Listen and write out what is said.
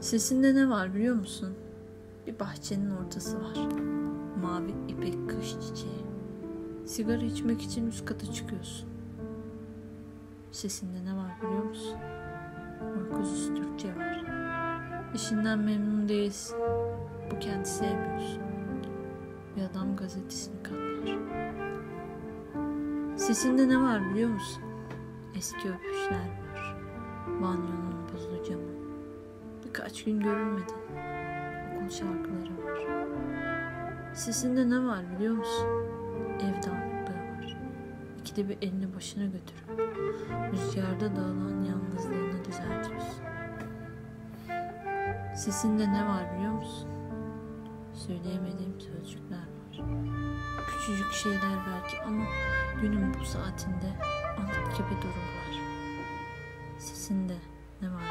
Sesinde ne var biliyor musun? Bir bahçenin ortası var. Mavi ipek kış çiçeği. Sigara içmek için üst kata çıkıyorsun. Sesinde ne var biliyor musun? Uykusuz Türkçe var. İşinden memnun değilsin. Bu kenti sevmiyorsun. Bir adam gazetesini katlar. Sesinde ne var biliyor musun? Eski öpüşler var. Banyonun buzlu camı. Birkaç gün görülmedi. Okul şarkıları var. Sesinde ne var biliyor musun? Ev dağınıklığı var. İkide bir elini başına götürüp rüzgarda dağılan yalnızlığını düzeltiyorsun. Sesinde ne var biliyor musun? Söyleyemediğim sözcükler var. Küçücük şeyler belki ama günün bu saatinde anıt gibi dururlar. Sesinde ne var?